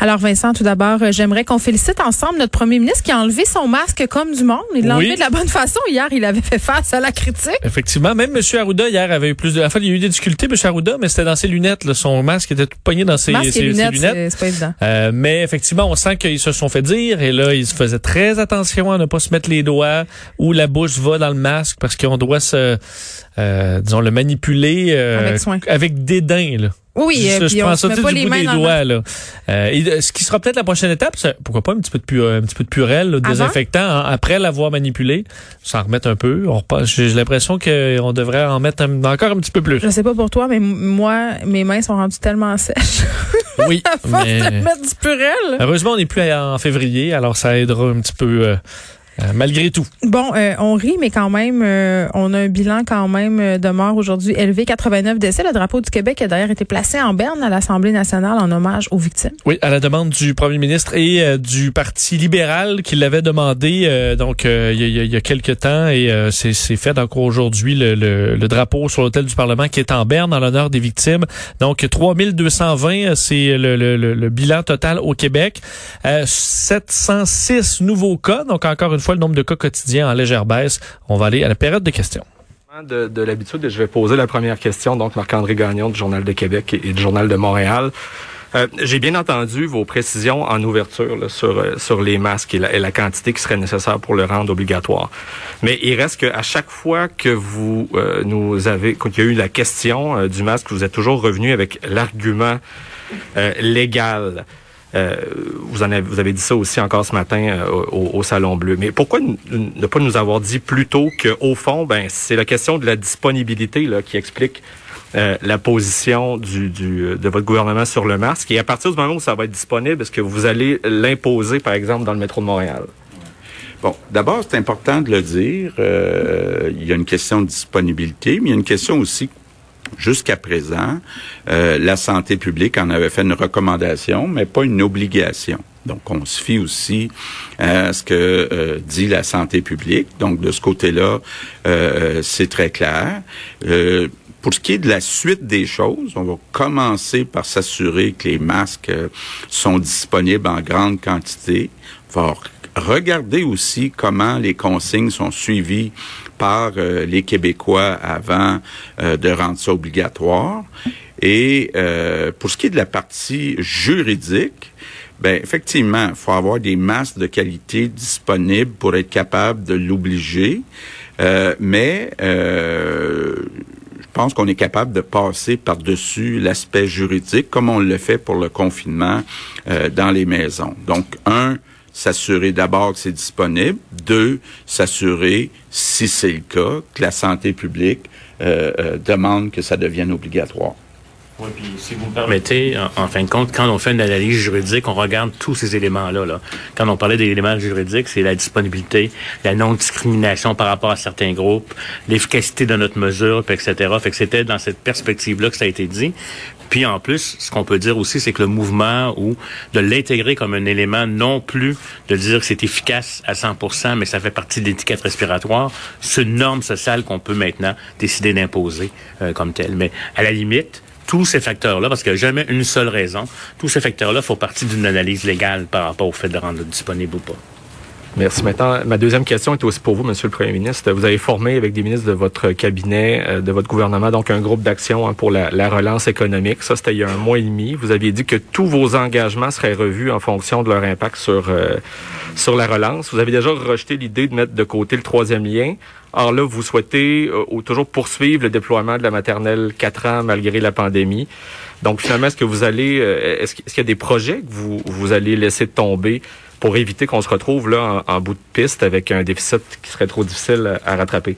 Alors Vincent, tout d'abord, euh, j'aimerais qu'on félicite ensemble notre premier ministre qui a enlevé son masque comme du monde. Il l'a enlevé de la bonne façon. Hier, il avait fait face à la critique. Effectivement, même M. Arruda hier avait eu plus de... Enfin, il y a eu des difficultés, M. Arruda, mais c'était dans ses lunettes. Son masque était tout pogné dans ses, masque et lunettes. C'est pas évident. Euh, mais effectivement, on sent qu'ils se sont fait dire et là, ils faisaient très attention à ne pas se mettre les doigts ou la bouche va dans le masque parce qu'on doit se, euh, disons, le manipuler euh, avec, soin. avec dédain. Là. Oui, je, puis je on prends se ça met pas du les bout mains des dans doigts. Là. Euh, et, ce qui sera peut-être la prochaine étape, c'est pourquoi pas un petit peu de, pu, un petit peu de purel, là, désinfectant, hein, après l'avoir manipulé, s'en remettre un peu. J'ai l'impression qu'on devrait en mettre un, encore un petit peu plus. Je sais pas pour toi, mais moi, mes mains sont rendues tellement sèches. Oui, à force mais... de mettre du purel. Heureusement, on n'est plus en février, alors ça aidera un petit peu. Euh, euh, malgré tout. Bon, euh, on rit, mais quand même, euh, on a un bilan quand même euh, de morts aujourd'hui élevé, 89 décès. Le drapeau du Québec a d'ailleurs été placé en berne à l'Assemblée nationale en hommage aux victimes. Oui, à la demande du premier ministre et du Parti libéral qui l'avait demandé donc il y, a, y, a, quelques temps et c'est fait donc aujourd'hui le, le, le, drapeau sur l'hôtel du Parlement qui est en berne en l'honneur des victimes. Donc 3220, c'est le, le, bilan total au Québec. 706 nouveaux cas, donc encore une fois le nombre de cas quotidiens en légère baisse. On va aller à la période de questions. De, de l'habitude, je vais poser la première question, donc Marc-André Gagnon du Journal de Québec et, du Journal de Montréal. Euh, J'ai bien entendu vos précisions en ouverture sur, euh, sur les masques et la, quantité qui serait nécessaire pour le rendre obligatoire. Mais il reste qu'à chaque fois que vous euh, nous avez, quand il y a eu la question du masque, vous êtes toujours revenu avec l'argument légal. Euh, vous, avez, dit ça aussi encore ce matin euh, au, Salon Bleu. Mais pourquoi ne pas nous avoir dit plus tôt qu'au fond, ben, c'est la question de la disponibilité qui explique euh, la position de votre gouvernement sur le masque. Et à partir du moment où ça va être disponible, est-ce que vous allez l'imposer, par exemple, dans le métro de Montréal? Bon, d'abord, c'est important de le dire. Il y a une question de disponibilité, mais il y a une question aussi Jusqu'à présent, euh, la santé publique en avait fait une recommandation, mais pas une obligation. Donc, on se fie aussi à ce que euh, dit la santé publique. Donc, de ce côté-là, euh, c'est très clair. Pour ce qui est de la suite des choses, on va commencer par s'assurer que les masques sont disponibles en grande quantité. Regarder aussi comment les consignes sont suivies par euh, les Québécois avant euh, de rendre ça obligatoire. Et euh, pour ce qui est de la partie juridique, ben effectivement, il faut avoir des masses de qualité disponibles pour être capable de l'obliger. mais je pense qu'on est capable de passer par-dessus l'aspect juridique, comme on le fait pour le confinement dans les maisons. Donc, un, s'assurer d'abord que c'est disponible. Deux, s'assurer, si c'est le cas, que la santé publique euh, euh, demande que ça devienne obligatoire. Oui, puis si vous me permettez, en, en, fin de compte, quand on fait une analyse juridique, on regarde tous ces éléments-là. Là. Quand on parlait des éléments juridiques, c'est la disponibilité, la non-discrimination par rapport à certains groupes, l'efficacité de notre mesure, puis etc. Fait que c'était dans cette perspective-là que ça a été dit. Puis en plus, ce qu'on peut dire aussi, c'est que le mouvement ou de l'intégrer comme un élément non plus de dire que c'est efficace à 100%, mais ça fait partie de l'étiquette respiratoire, c'est une norme sociale qu'on peut maintenant décider d'imposer euh, comme telle. Mais à la limite, tous ces facteurs-là, parce qu'il n'y a jamais une seule raison, tous ces facteurs-là font partie d'une analyse légale par rapport au fait de rendre disponible ou pas. Merci. Maintenant, ma deuxième question est aussi pour vous, Monsieur le Premier ministre. Vous avez formé avec des ministres de votre cabinet, euh, de votre gouvernement, donc un groupe d'action hein, pour la, la, relance économique. Ça, c'était il y a un mois et demi. Vous aviez dit que tous vos engagements seraient revus en fonction de leur impact sur euh, sur la relance. Vous avez déjà rejeté l'idée de mettre de côté le troisième lien. Or là, vous souhaitez euh, toujours poursuivre le déploiement de la maternelle 4 ans malgré la pandémie. Donc finalement, est-ce que vous allez, euh, est-ce qu'il y a des projets que vous, vous allez laisser tomber pour éviter qu'on se retrouve là en, bout de piste avec un déficit qui serait trop difficile à, à rattraper?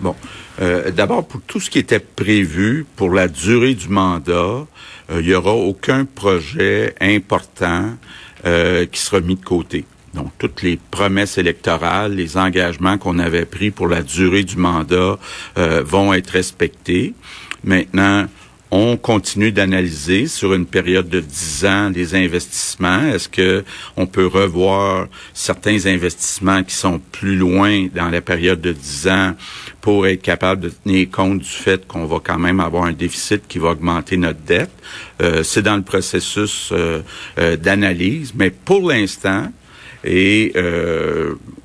Bon. Euh, D'abord, pour tout ce qui était prévu pour la durée du mandat, il n'y aura aucun projet important qui sera mis de côté. Donc, toutes les promesses électorales, les engagements qu'on avait pris pour la durée du mandat euh, vont être respectés. Maintenant, on continue d'analyser sur une période de 10 ans les investissements. Est-ce que on peut revoir certains investissements qui sont plus loin dans la période de 10 ans pour être capable de tenir compte du fait qu'on va quand même avoir un déficit qui va augmenter notre dette? Euh, c'est dans le processus euh, d'analyse, mais pour l'instant, et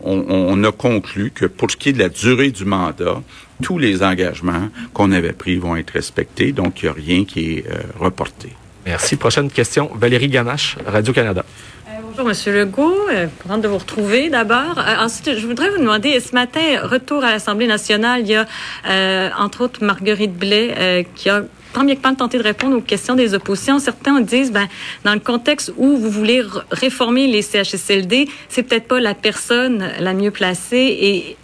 on, on, a conclu que pour ce qui est de la durée du mandat, tous les engagements qu'on avait pris vont être respectés, donc il n'y a rien qui est euh, reporté. Merci. Prochaine question, Valérie Ganache, Radio-Canada. Euh, bonjour, Monsieur Legault. Euh, contente de vous retrouver d'abord. ensuite, je voudrais vous demander, ce matin, retour à l'Assemblée nationale, il y a entre autres Marguerite Blais qui a que pas tenté de répondre aux questions des oppositions. Certains disent, ben, dans le contexte où vous voulez réformer les CHSLD, c'est peut-être pas la personne la mieux placée et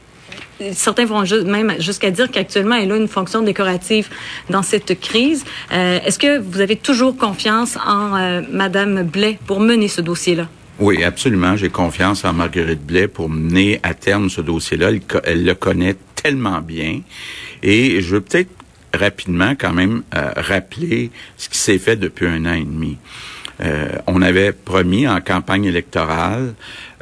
certains vont même jusqu'à dire qu'actuellement, elle a une fonction décorative dans cette crise. Euh, est-ce que vous avez toujours confiance en euh, Madame Blais pour mener ce dossier-là? Oui, absolument. J'ai confiance en Marguerite Blais pour mener à terme ce dossier-là. Elle, le connaît tellement bien. Et je veux peut-être rapidement quand même euh, rappeler ce qui s'est fait depuis un an et demi. on avait promis en campagne électorale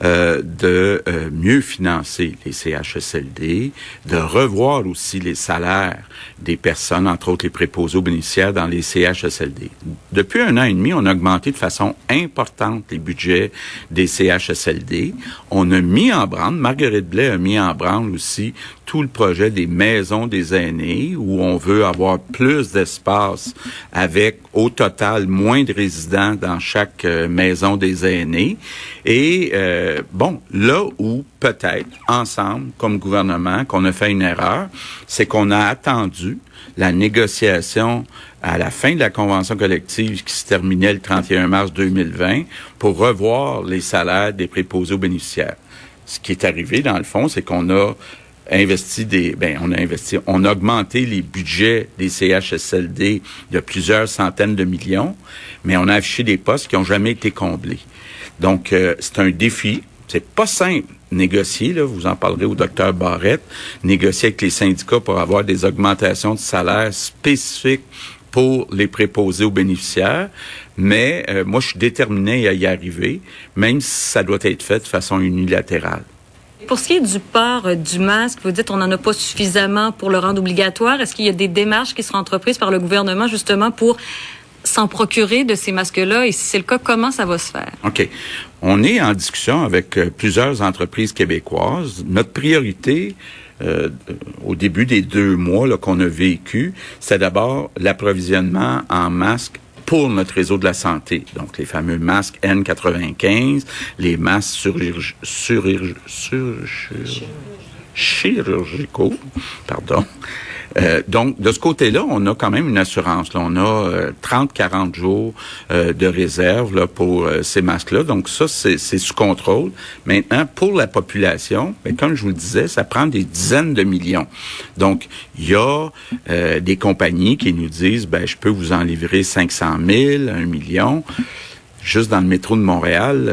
euh, de euh, mieux financer les CHSLD, de revoir aussi les salaires des personnes, entre autres les préposés aux bénéficiaires dans les CHSLD. Depuis un an et demi, on a augmenté de façon importante les budgets des CHSLD. On a mis en branle, Marguerite Blais a mis en branle aussi tout le projet des maisons des aînés où on veut avoir plus d'espace avec au total moins de résidents dans chaque euh, maison des aînés et euh, bon, là où peut-être, ensemble, comme gouvernement, qu'on a fait une erreur, c'est qu'on a attendu la négociation à la fin de la convention collective qui se terminait le 31 mars 2020 pour revoir les salaires des préposés aux bénéficiaires. Ce qui est arrivé, dans le fond, c'est qu'on a investi des, ben, on a investi, on a augmenté les budgets des CHSLD de plusieurs centaines de millions, mais on a affiché des postes qui n'ont jamais été comblés. Donc, euh, c'est un défi. C'est pas simple négocier, là, vous en parlerez au docteur Barrette, négocier avec les syndicats pour avoir des augmentations de salaire spécifiques pour les préposés aux bénéficiaires. Mais euh, moi, je suis déterminé à y arriver, même si ça doit être fait de façon unilatérale. Pour ce qui est du port euh, du masque, vous dites on n'en a pas suffisamment pour le rendre obligatoire. Est-ce qu'il y a des démarches qui seront entreprises par le gouvernement justement pour s'en procurer de ces masques-là? Et si c'est le cas, comment ça va se faire? OK. On est en discussion avec euh, plusieurs entreprises québécoises. Notre priorité, euh, au début des deux mois qu'on a vécu, c'est d'abord l'approvisionnement en masques pour notre réseau de la santé. Donc, les fameux masques N95, les masques chirurgicaux, pardon, euh, donc, de ce côté-là, on a quand même une assurance. On a 30-40 euh, jours euh, de réserve là, pour ces masques-là. Donc, ça, c'est sous contrôle. Maintenant, pour la population, ben, comme je vous le disais, ça prend des dizaines de millions. Donc, il y a des compagnies qui nous disent, ben, je peux vous en livrer 500 000, 1 million. Juste dans le métro de Montréal,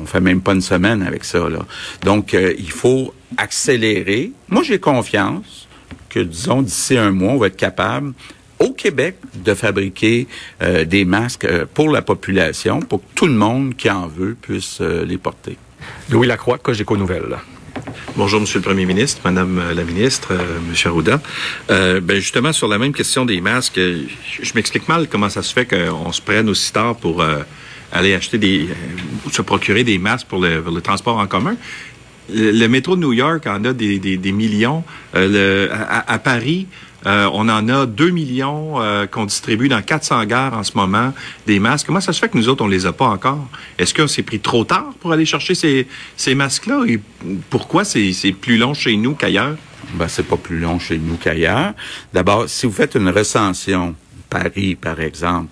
on fait même pas une semaine avec ça. Là. Donc, il faut accélérer. Moi, j'ai confiance que, disons, d'ici un mois, on va être capable au Québec de fabriquer euh, des masques euh, pour la population, pour que tout le monde qui en veut puisse euh, les porter. Louis Lacroix, Cogeco Nouvelles. Bonjour, Monsieur le Premier ministre, Madame la ministre, Monsieur Arruda. ben justement, sur la même question des masques, je m'explique mal comment ça se fait qu'on se prenne aussi tard pour aller acheter des, se procurer des masques pour le, pour le transport en commun le, métro de New York en a des, millions. Euh, à, Paris, euh, on en a 2 millions euh, qu'on distribue dans 400 gares en ce moment, des masques. Comment ça se fait que nous autres, on les a pas encore? Est-ce qu'on s'est pris trop tard pour aller chercher ces, ces masques-là? Et pourquoi c'est plus long chez nous qu'ailleurs? Ben, c'est pas plus long chez nous qu'ailleurs. D'abord, si vous faites une recension, Paris, par exemple,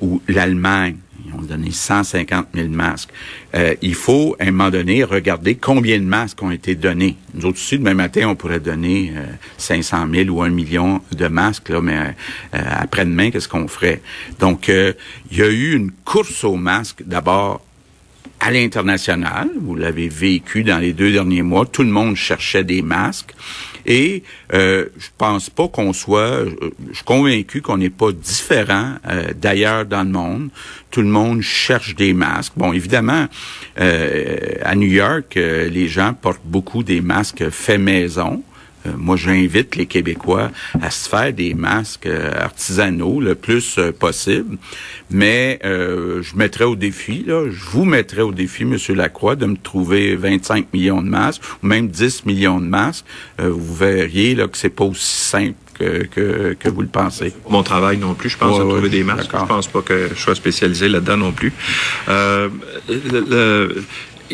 ou l'Allemagne, donné 150 000 masques. Euh, il faut, à un moment donné, regarder combien de masques ont été donnés. Nous autres aussi, demain matin, on pourrait donner 500 euh, 000 ou 1 million de masques, là, mais euh, après-demain, qu'est-ce qu'on ferait? Donc, il y a eu une course aux masques, d'abord à l'international. Vous l'avez vécu dans les deux derniers mois. Tout le monde cherchait des masques. Et euh, je pense pas qu'on soit, je suis convaincu qu'on n'est pas différent euh, d'ailleurs dans le monde. Tout le monde cherche des masques. Bon, évidemment, euh, à New York, euh, les gens portent beaucoup des masques faits maison. Euh, moi, j'invite les Québécois à se faire des masques euh, artisanaux le plus euh, possible. Mais je mettrai au défi, là, je vous mettrai au défi, Monsieur Lacroix, de me trouver 25 millions de masques ou même 10 millions de masques. vous verriez là, que c'est pas aussi simple que, que, que, vous le pensez. Mon travail non plus, je pense Ouais, à trouver ouais, des masques. Je pense pas que je sois spécialisé là-dedans non plus. Euh, le- le-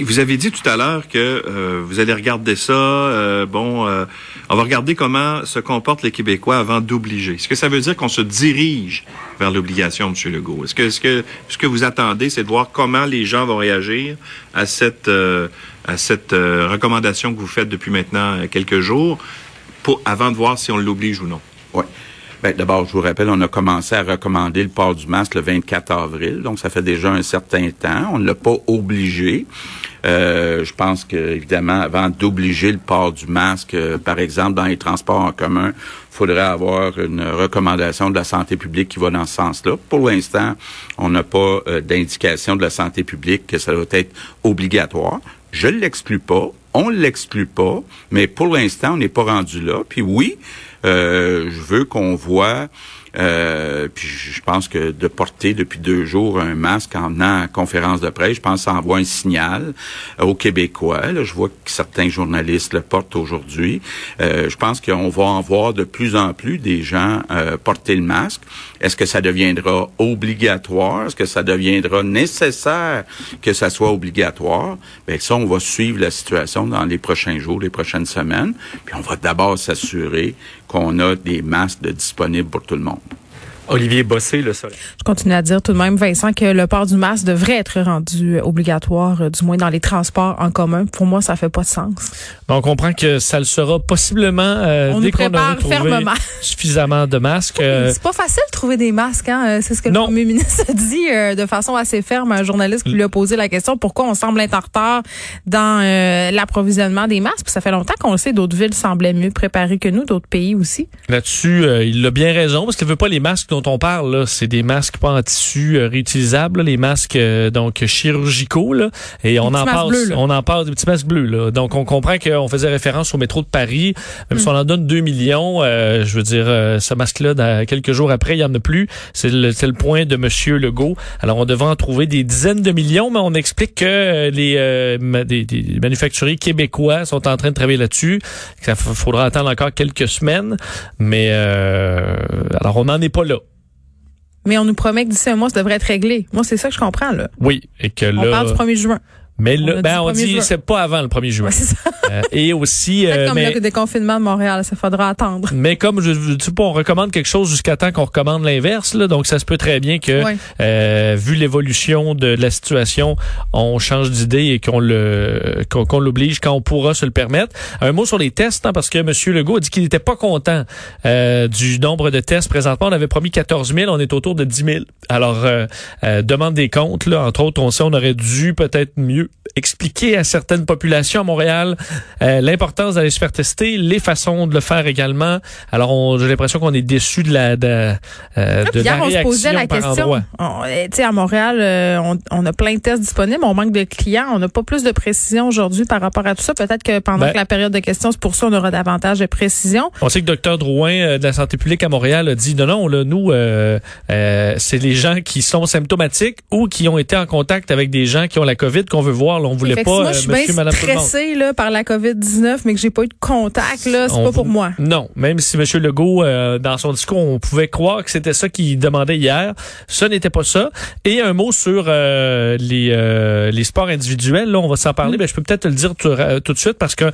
vous avez dit tout à l'heure que euh, vous allez regarder ça. euh, bon, euh, on va regarder comment se comportent les Québécois avant d'obliger. Est-ce que ça veut dire qu'on se dirige vers l'obligation, M. Legault? Est-ce que, ce que ce que vous attendez, c'est de voir comment les gens vont réagir à cette euh, à cette euh, recommandation que vous faites depuis maintenant euh, quelques jours, pour, avant de voir si on l'oblige ou non? Oui. Ben, D'abord, je vous rappelle, on a commencé à recommander le port du masque le 24 avril, donc ça fait déjà un certain temps. On ne l'a pas obligé. Euh, je pense que, évidemment, avant d'obliger le port du masque, euh, par exemple, dans les transports en commun, faudrait avoir une recommandation de la santé publique qui va dans ce sens-là. Pour l'instant, on n'a pas euh, d'indication de la santé publique que ça doit être obligatoire. Je ne l'exclus pas. On ne l'exclut pas, mais pour l'instant, on n'est pas rendu là. Puis oui, euh, je veux qu'on voit, euh, puis je pense que de porter depuis deux jours un masque en venant à conférence de presse, je pense que ça envoie un signal aux Québécois. Je vois que certains journalistes le portent aujourd'hui. Euh, je pense qu'on va en voir de plus en plus des gens porter le masque. Est-ce que ça deviendra obligatoire? Est-ce que ça deviendra nécessaire que ça soit obligatoire? Bien, ça, on va suivre la situation dans les prochains jours, les prochaines semaines. Puis on va d'abord s'assurer qu'on a des masques disponibles pour tout le monde. Olivier Bossé, le soleil. Je continue à dire tout de même, Vincent, que le port du masque devrait être rendu obligatoire, euh, du moins dans les transports en commun. Pour moi, ça fait pas de sens. On comprend que ça le sera possiblement euh, On dès qu'on aura prépare trouvé fermement. suffisamment de masques. euh, C'est pas facile de trouver des masques, hein? Euh, C'est ce que Non. le premier ministre a dit euh, de façon assez ferme à un journaliste qui lui a posé la question pourquoi on semble être en retard dans euh, l'approvisionnement des masques? Puis ça fait longtemps qu'on le sait, d'autres villes semblaient mieux préparées que nous, d'autres pays aussi. Là-dessus, euh, il a bien raison parce qu'il veut pas les masques dont on parle. Là, c'est des masques pas en tissu euh, réutilisables, là, les masques euh, donc chirurgicaux. Là, et on en bleus, là. on en parle des petits masques bleus. Là. Donc on comprend qu'on faisait référence au métro de Paris. Même Mm. si on en donne 2 millions, euh, je veux dire, euh, ce masque-là, dans- quelques jours après, il y en a plus. C'est le, le point de Monsieur Legault. Alors on devrait en trouver des dizaines de millions, mais on explique que les euh, ma- des, des manufacturiers québécois sont en train de travailler là-dessus. Ça faudra attendre encore quelques semaines, mais euh, alors on n'en est pas là. Mais on nous promet que d'ici un mois, ça devrait être réglé. Moi, c'est ça que je comprends, là. Oui, et que On là, parle du 1er juin. Mais on ben on 1er dit c'est pas avant le 1er juin. Ouais. Euh, et aussi, euh, comme mais, le déconfinement de Montréal, ça faudra attendre. mais comme je, je- tu sais pas, on recommande quelque chose jusqu'à temps qu'on recommande l'inverse, là, donc ça se peut très bien que, Ouais. euh, vu l'évolution de la situation, on change d'idée et qu'on le qu'on l'oblige quand on pourra se le permettre. Un mot sur les tests, hein, parce que M. Legault a dit qu'il n'était pas content euh, du nombre de tests. Présentement, on avait promis 14 000, on est autour de 10 000. Alors, euh, euh, demande des comptes, là, entre autres, on sait on aurait dû peut-être mieux expliquer à certaines populations à Montréal euh, l'importance d'aller se faire tester, les façons de le faire également. Alors, j'ai l'impression qu'on est déçu de la de, euh, de Hier, la on se posait la question. On- Tu sais, à Montréal, euh, on, on a plein de tests disponibles, on manque de clients, on n'a pas plus de précision aujourd'hui par rapport à tout ça. Peut-être que pendant Ben- que la période de questions, c'est pour ça on aura davantage de précision. On sait que Dr Drouin euh, de la santé publique à Montréal a dit non non là nous euh, euh, c'est les gens qui sont symptomatiques ou qui ont été en contact avec des gens qui ont la Covid qu'on veut voir. Là, on voulait pas moi, euh, je suis bien stressée là, par la COVID-19, mais que j'ai pas eu de contact, là, c'est pas pour moi. Non, même si M. Legault, euh, dans son discours, on pouvait croire que c'était ça qu'il demandait hier, ce n'était pas ça. Et un mot sur euh, les, euh, les sports individuels. Là, on va s'en Mm. parler. Ben, je peux peut-être te le dire tout, tout de suite parce que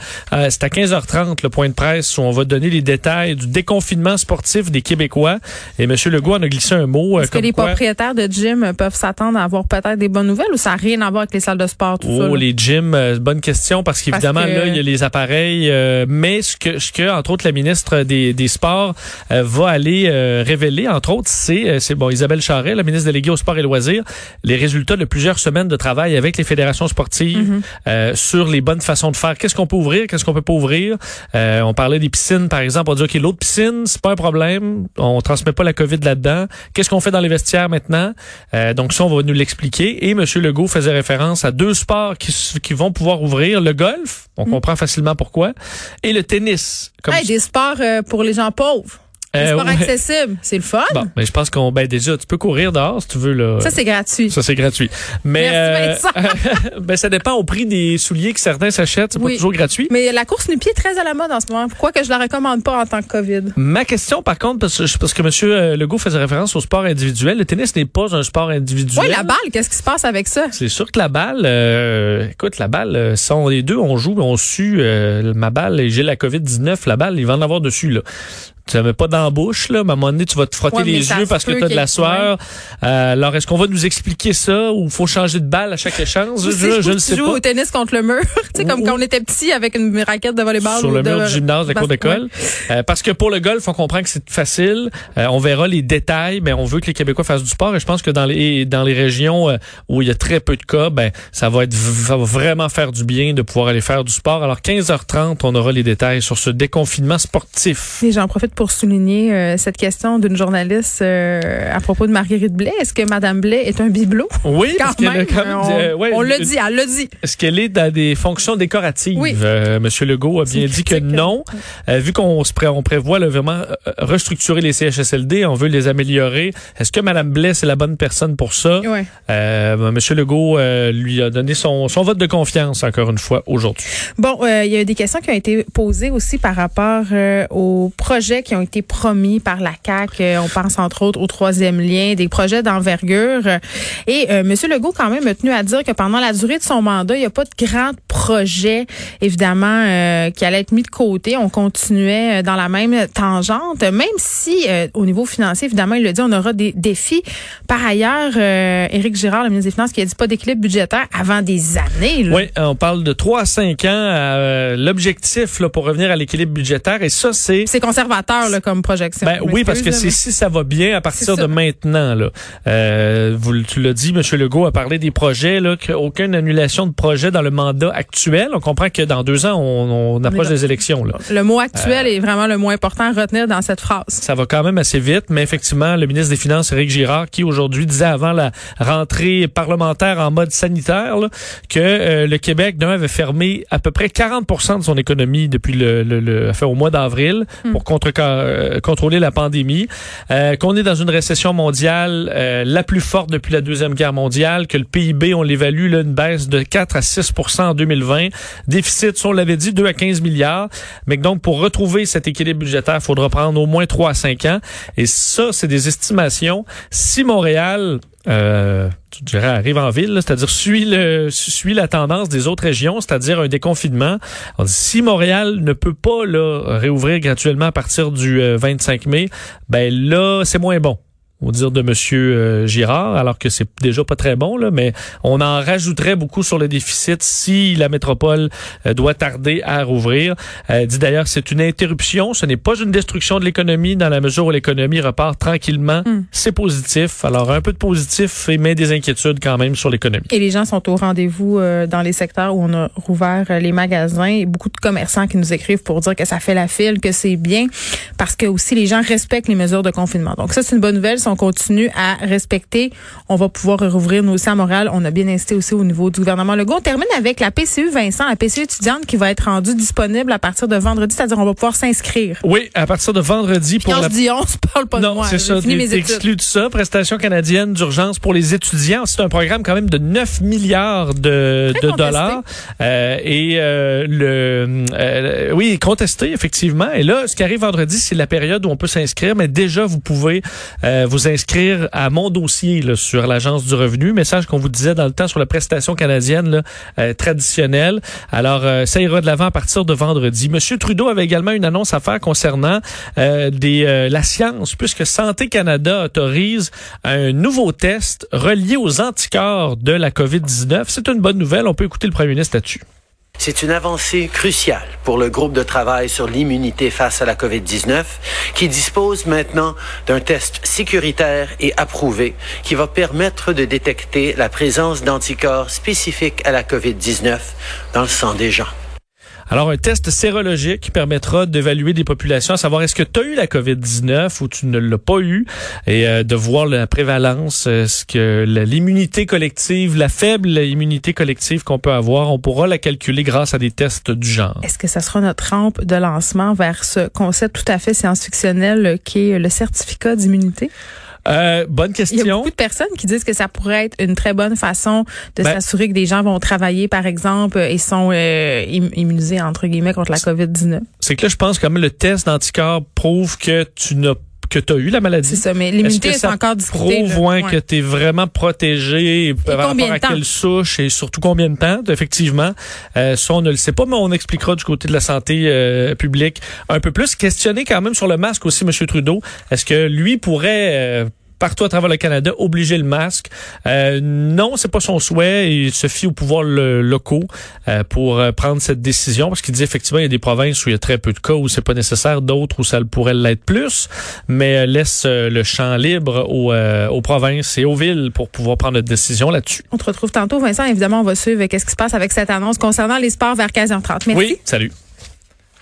c'est à 15h30 le point de presse où on va donner les détails du déconfinement sportif des Québécois. Et M. Legault en a glissé un mot. Est-ce que les quoi- propriétaires de gym peuvent s'attendre à avoir peut-être des bonnes nouvelles ou ça n'a rien à voir avec les salles de sport? Sport, tout ça. Oh, les gyms, euh, bonne question parce qu'évidemment que- là il y a les appareils, euh, mais ce que ce que entre autres la ministre des, des Sports euh, va aller euh, révéler entre autres c'est euh, c'est bon Isabelle Charret, la ministre déléguée au sport et loisirs, les résultats de plusieurs semaines de travail avec les fédérations sportives Mm-hmm. euh, sur les bonnes façons de faire. Qu'est-ce qu'on peut ouvrir, qu'est-ce qu'on peut pas ouvrir? Euh, on parlait des piscines par exemple, on dit ok l'autre piscine c'est pas un problème, on transmet pas la Covid là-dedans. Qu'est-ce qu'on fait dans les vestiaires maintenant? Euh, Donc ça on va nous l'expliquer. Et Monsieur Legault faisait référence à deux sports qui, vont pouvoir ouvrir le golf, on comprend facilement pourquoi, et le tennis. Comme Hey, des sports euh, pour les gens pauvres. Euh, sports ouais. accessibles. C'est le fun. Bon, mais je pense qu'on ben déjà tu peux courir dehors si tu veux là. Ça, c'est gratuit. Ça, c'est gratuit. Mais Merci, euh, ben, ça dépend au prix des souliers que certains s'achètent. C'est Oui. pas toujours gratuit. Mais la course nu-pied est très à la mode en ce moment. Pourquoi que je la recommande pas en tant que COVID? Ma question, par contre, parce que, parce que M. Legault faisait référence au sport individuel, le tennis n'est pas un sport individuel. Oui, la balle, qu'est-ce qui se passe avec ça? C'est sûr que la balle, euh, écoute, la balle, euh, sont les deux, on joue, on sue euh, ma balle et j'ai la COVID-19, la balle, il va en avoir dessus, là. Tu la mets pas dans la bouche, là, mais à un moment donné, tu vas te frotter Ouais, les yeux parce que tu as de la sueur. Euh, alors, est-ce qu'on va nous expliquer ça ou faut changer de balle à chaque échange? Je, je, faut ne sais joues pas. au tennis contre le mur. tu sais, comme quand on était petit avec une raquette de volleyball. sur le de- mur du gymnase de la cour d'école. Euh, parce que pour le golf, on comprend que c'est facile. Euh, on verra les détails, mais on veut que les Québécois fassent du sport. Et je pense que dans les dans les régions euh, où il y a très peu de cas, ben ça va être ça va vraiment faire du bien de pouvoir aller faire du sport. Alors 15h30, on aura les détails sur ce déconfinement sportif. Et j'en profite pour souligner euh, cette question d'une journaliste euh, à propos de Marguerite Blais. Est-ce que Madame Blais est un bibelot? Oui, Quand parce même, quand même on, dit, euh, ouais, on l'a dit, elle l'a dit. Est-ce qu'elle est dans des fonctions décoratives? Oui. Monsieur Legault a bien dit que non. Vu qu'on se pré- on prévoit là, vraiment restructurer les CHSLD, on veut les améliorer. Est-ce que Madame Blais est la bonne personne pour ça? Euh, Monsieur Legault lui a donné son, son vote de confiance encore une fois aujourd'hui. Bon, il y a des questions qui ont été posées aussi par rapport euh, aux qui ont été promis par la CAC. Euh, on pense entre autres au troisième lien, des projets d'envergure. Et euh, M. Legault quand même a tenu à dire que pendant la durée de son mandat, il n'y a pas de grands projets, évidemment, euh, qui allaient être mis de côté. On continuait euh, dans la même tangente, même si euh, au niveau financier, évidemment, il le dit, on aura des défis. Par ailleurs, euh, Éric Girard, le ministre des Finances, qui a dit pas d'équilibre budgétaire avant des années. là. Oui, on parle de 3 à 5 ans. euh, L'objectif là, pour revenir à l'équilibre budgétaire, et ça, c'est C'est conservateur là, comme projection. Ben oui, parce que c'est si ça va bien à partir de maintenant. Là. Euh, vous, tu l'as dit, M. Legault a parlé des projets, là, qu'aucune annulation de projet dans le mandat actuel. On comprend que dans deux ans, on, on approche des élections. Là. Le mot actuel Euh, est vraiment le mot important à retenir dans cette phrase. Ça va quand même assez vite, mais effectivement, le ministre des Finances, Éric Girard, qui aujourd'hui disait avant la rentrée parlementaire en mode sanitaire, là, que euh, le Québec, d'un, avait fermé à peu près 40 de son économie depuis le, le, le- enfin, au mois d'avril pour contre, euh, contrôler la pandémie, qu'on est dans une récession mondiale la plus forte depuis la Deuxième Guerre mondiale, que le PIB, on l'évalue, là, une baisse de 4 à 6 en 2020, déficit, on l'avait dit, 2 à 15 milliards, mais donc pour retrouver cet équilibre budgétaire, il faudra prendre au moins 3 à 5 ans. Et ça, c'est des estimations. Si Montréal euh, tu dirais arrive en ville, c'est-à-dire suit suit la tendance des autres régions, c'est-à-dire un déconfinement. Si Montréal ne peut pas là, réouvrir graduellement à partir du euh, 25 mai, ben là c'est moins bon au dire de Monsieur euh, Girard, alors que c'est déjà pas très bon, là, mais on en rajouterait beaucoup sur le déficit si la métropole euh, doit tarder à rouvrir. Euh, dit d'ailleurs, c'est une interruption, ce n'est pas une destruction de l'économie dans la mesure où l'économie repart tranquillement. Mm. C'est positif. Alors un peu de positif, mais des inquiétudes quand même sur l'économie. Et les gens sont au rendez-vous dans les secteurs où on a rouvert les magasins. Et beaucoup de commerçants qui nous écrivent pour dire que ça fait la file, que c'est bien, parce que aussi les gens respectent les mesures de confinement. Donc ça, c'est une bonne nouvelle. Si on continue à respecter, on va pouvoir rouvrir nous aussi à Montréal. On a bien insisté aussi au niveau du gouvernement Legault. On termine avec la PCU Vincent, la PCU étudiante qui va être rendue disponible à partir de vendredi, c'est-à-dire on va pouvoir s'inscrire. Oui, à partir de vendredi pour Quand la je dis on, se parle pas de non, moi. c'est ça. exclu de ça. Prestation canadienne d'urgence pour les étudiants. C'est un programme quand même de 9 milliards de, de dollars. Euh, et euh, le, euh, oui, contesté effectivement. Et là, ce qui arrive vendredi, c'est la période où on peut s'inscrire, mais déjà vous pouvez euh, vous vous inscrire à mon dossier là, sur l'Agence du revenu. Message qu'on vous disait dans le temps sur la prestation canadienne là, euh, traditionnelle. Alors, euh, ça ira de l'avant à partir de vendredi. Monsieur Trudeau avait également une annonce à faire concernant euh, des, la science, puisque Santé Canada autorise un nouveau test relié aux anticorps de la COVID-19. C'est une bonne nouvelle. On peut écouter le premier ministre là-dessus. C'est une avancée cruciale pour le groupe de travail sur l'immunité face à la COVID-19 qui dispose maintenant d'un test sécuritaire et approuvé qui va permettre de détecter la présence d'anticorps spécifiques à la COVID-19 dans le sang des gens. Alors, un test sérologique qui permettra d'évaluer des populations, à savoir est-ce que tu as eu la COVID-19 ou tu ne l'as pas eu, et euh, de voir la prévalence, euh, ce que l'immunité collective, la faible immunité collective qu'on peut avoir, on pourra la calculer grâce à des tests du genre. Est-ce que ça sera notre rampe de lancement vers ce concept tout à fait science-fictionnel qui est le certificat d'immunité? Euh, bonne question. Il y a beaucoup de personnes qui disent que ça pourrait être une très bonne façon de ben s'assurer que des gens vont travailler, par exemple, et sont euh, immunisés, entre guillemets, contre la COVID-19. C'est que là, je pense que le test d'anticorps prouve que tu n'as que tu as eu la maladie. C'est ça, mais l'immunité est, encore discutée. Prouve ouais. que tu es vraiment protégé par rapport à quelle souche et surtout combien de temps, effectivement? Euh, ça, on ne le sait pas, mais on expliquera du côté de la santé euh, publique un peu plus. Questionner quand même sur le masque aussi, M. Trudeau. Est-ce que lui pourrait... Euh, partout à travers le Canada, obliger le masque. Euh, non, c'est pas son souhait. Il se fie au pouvoir locaux euh, pour euh, prendre cette décision parce qu'il dit effectivement il y a des provinces où il y a très peu de cas où c'est pas nécessaire, d'autres où ça pourrait l'être plus, mais euh, laisse le champ libre aux, aux, provinces et aux villes pour pouvoir prendre une décision là-dessus. On te retrouve tantôt, Vincent. Évidemment, on va suivre qu'est-ce qui se passe avec cette annonce concernant les sports vers 15h30. Merci. Oui, salut.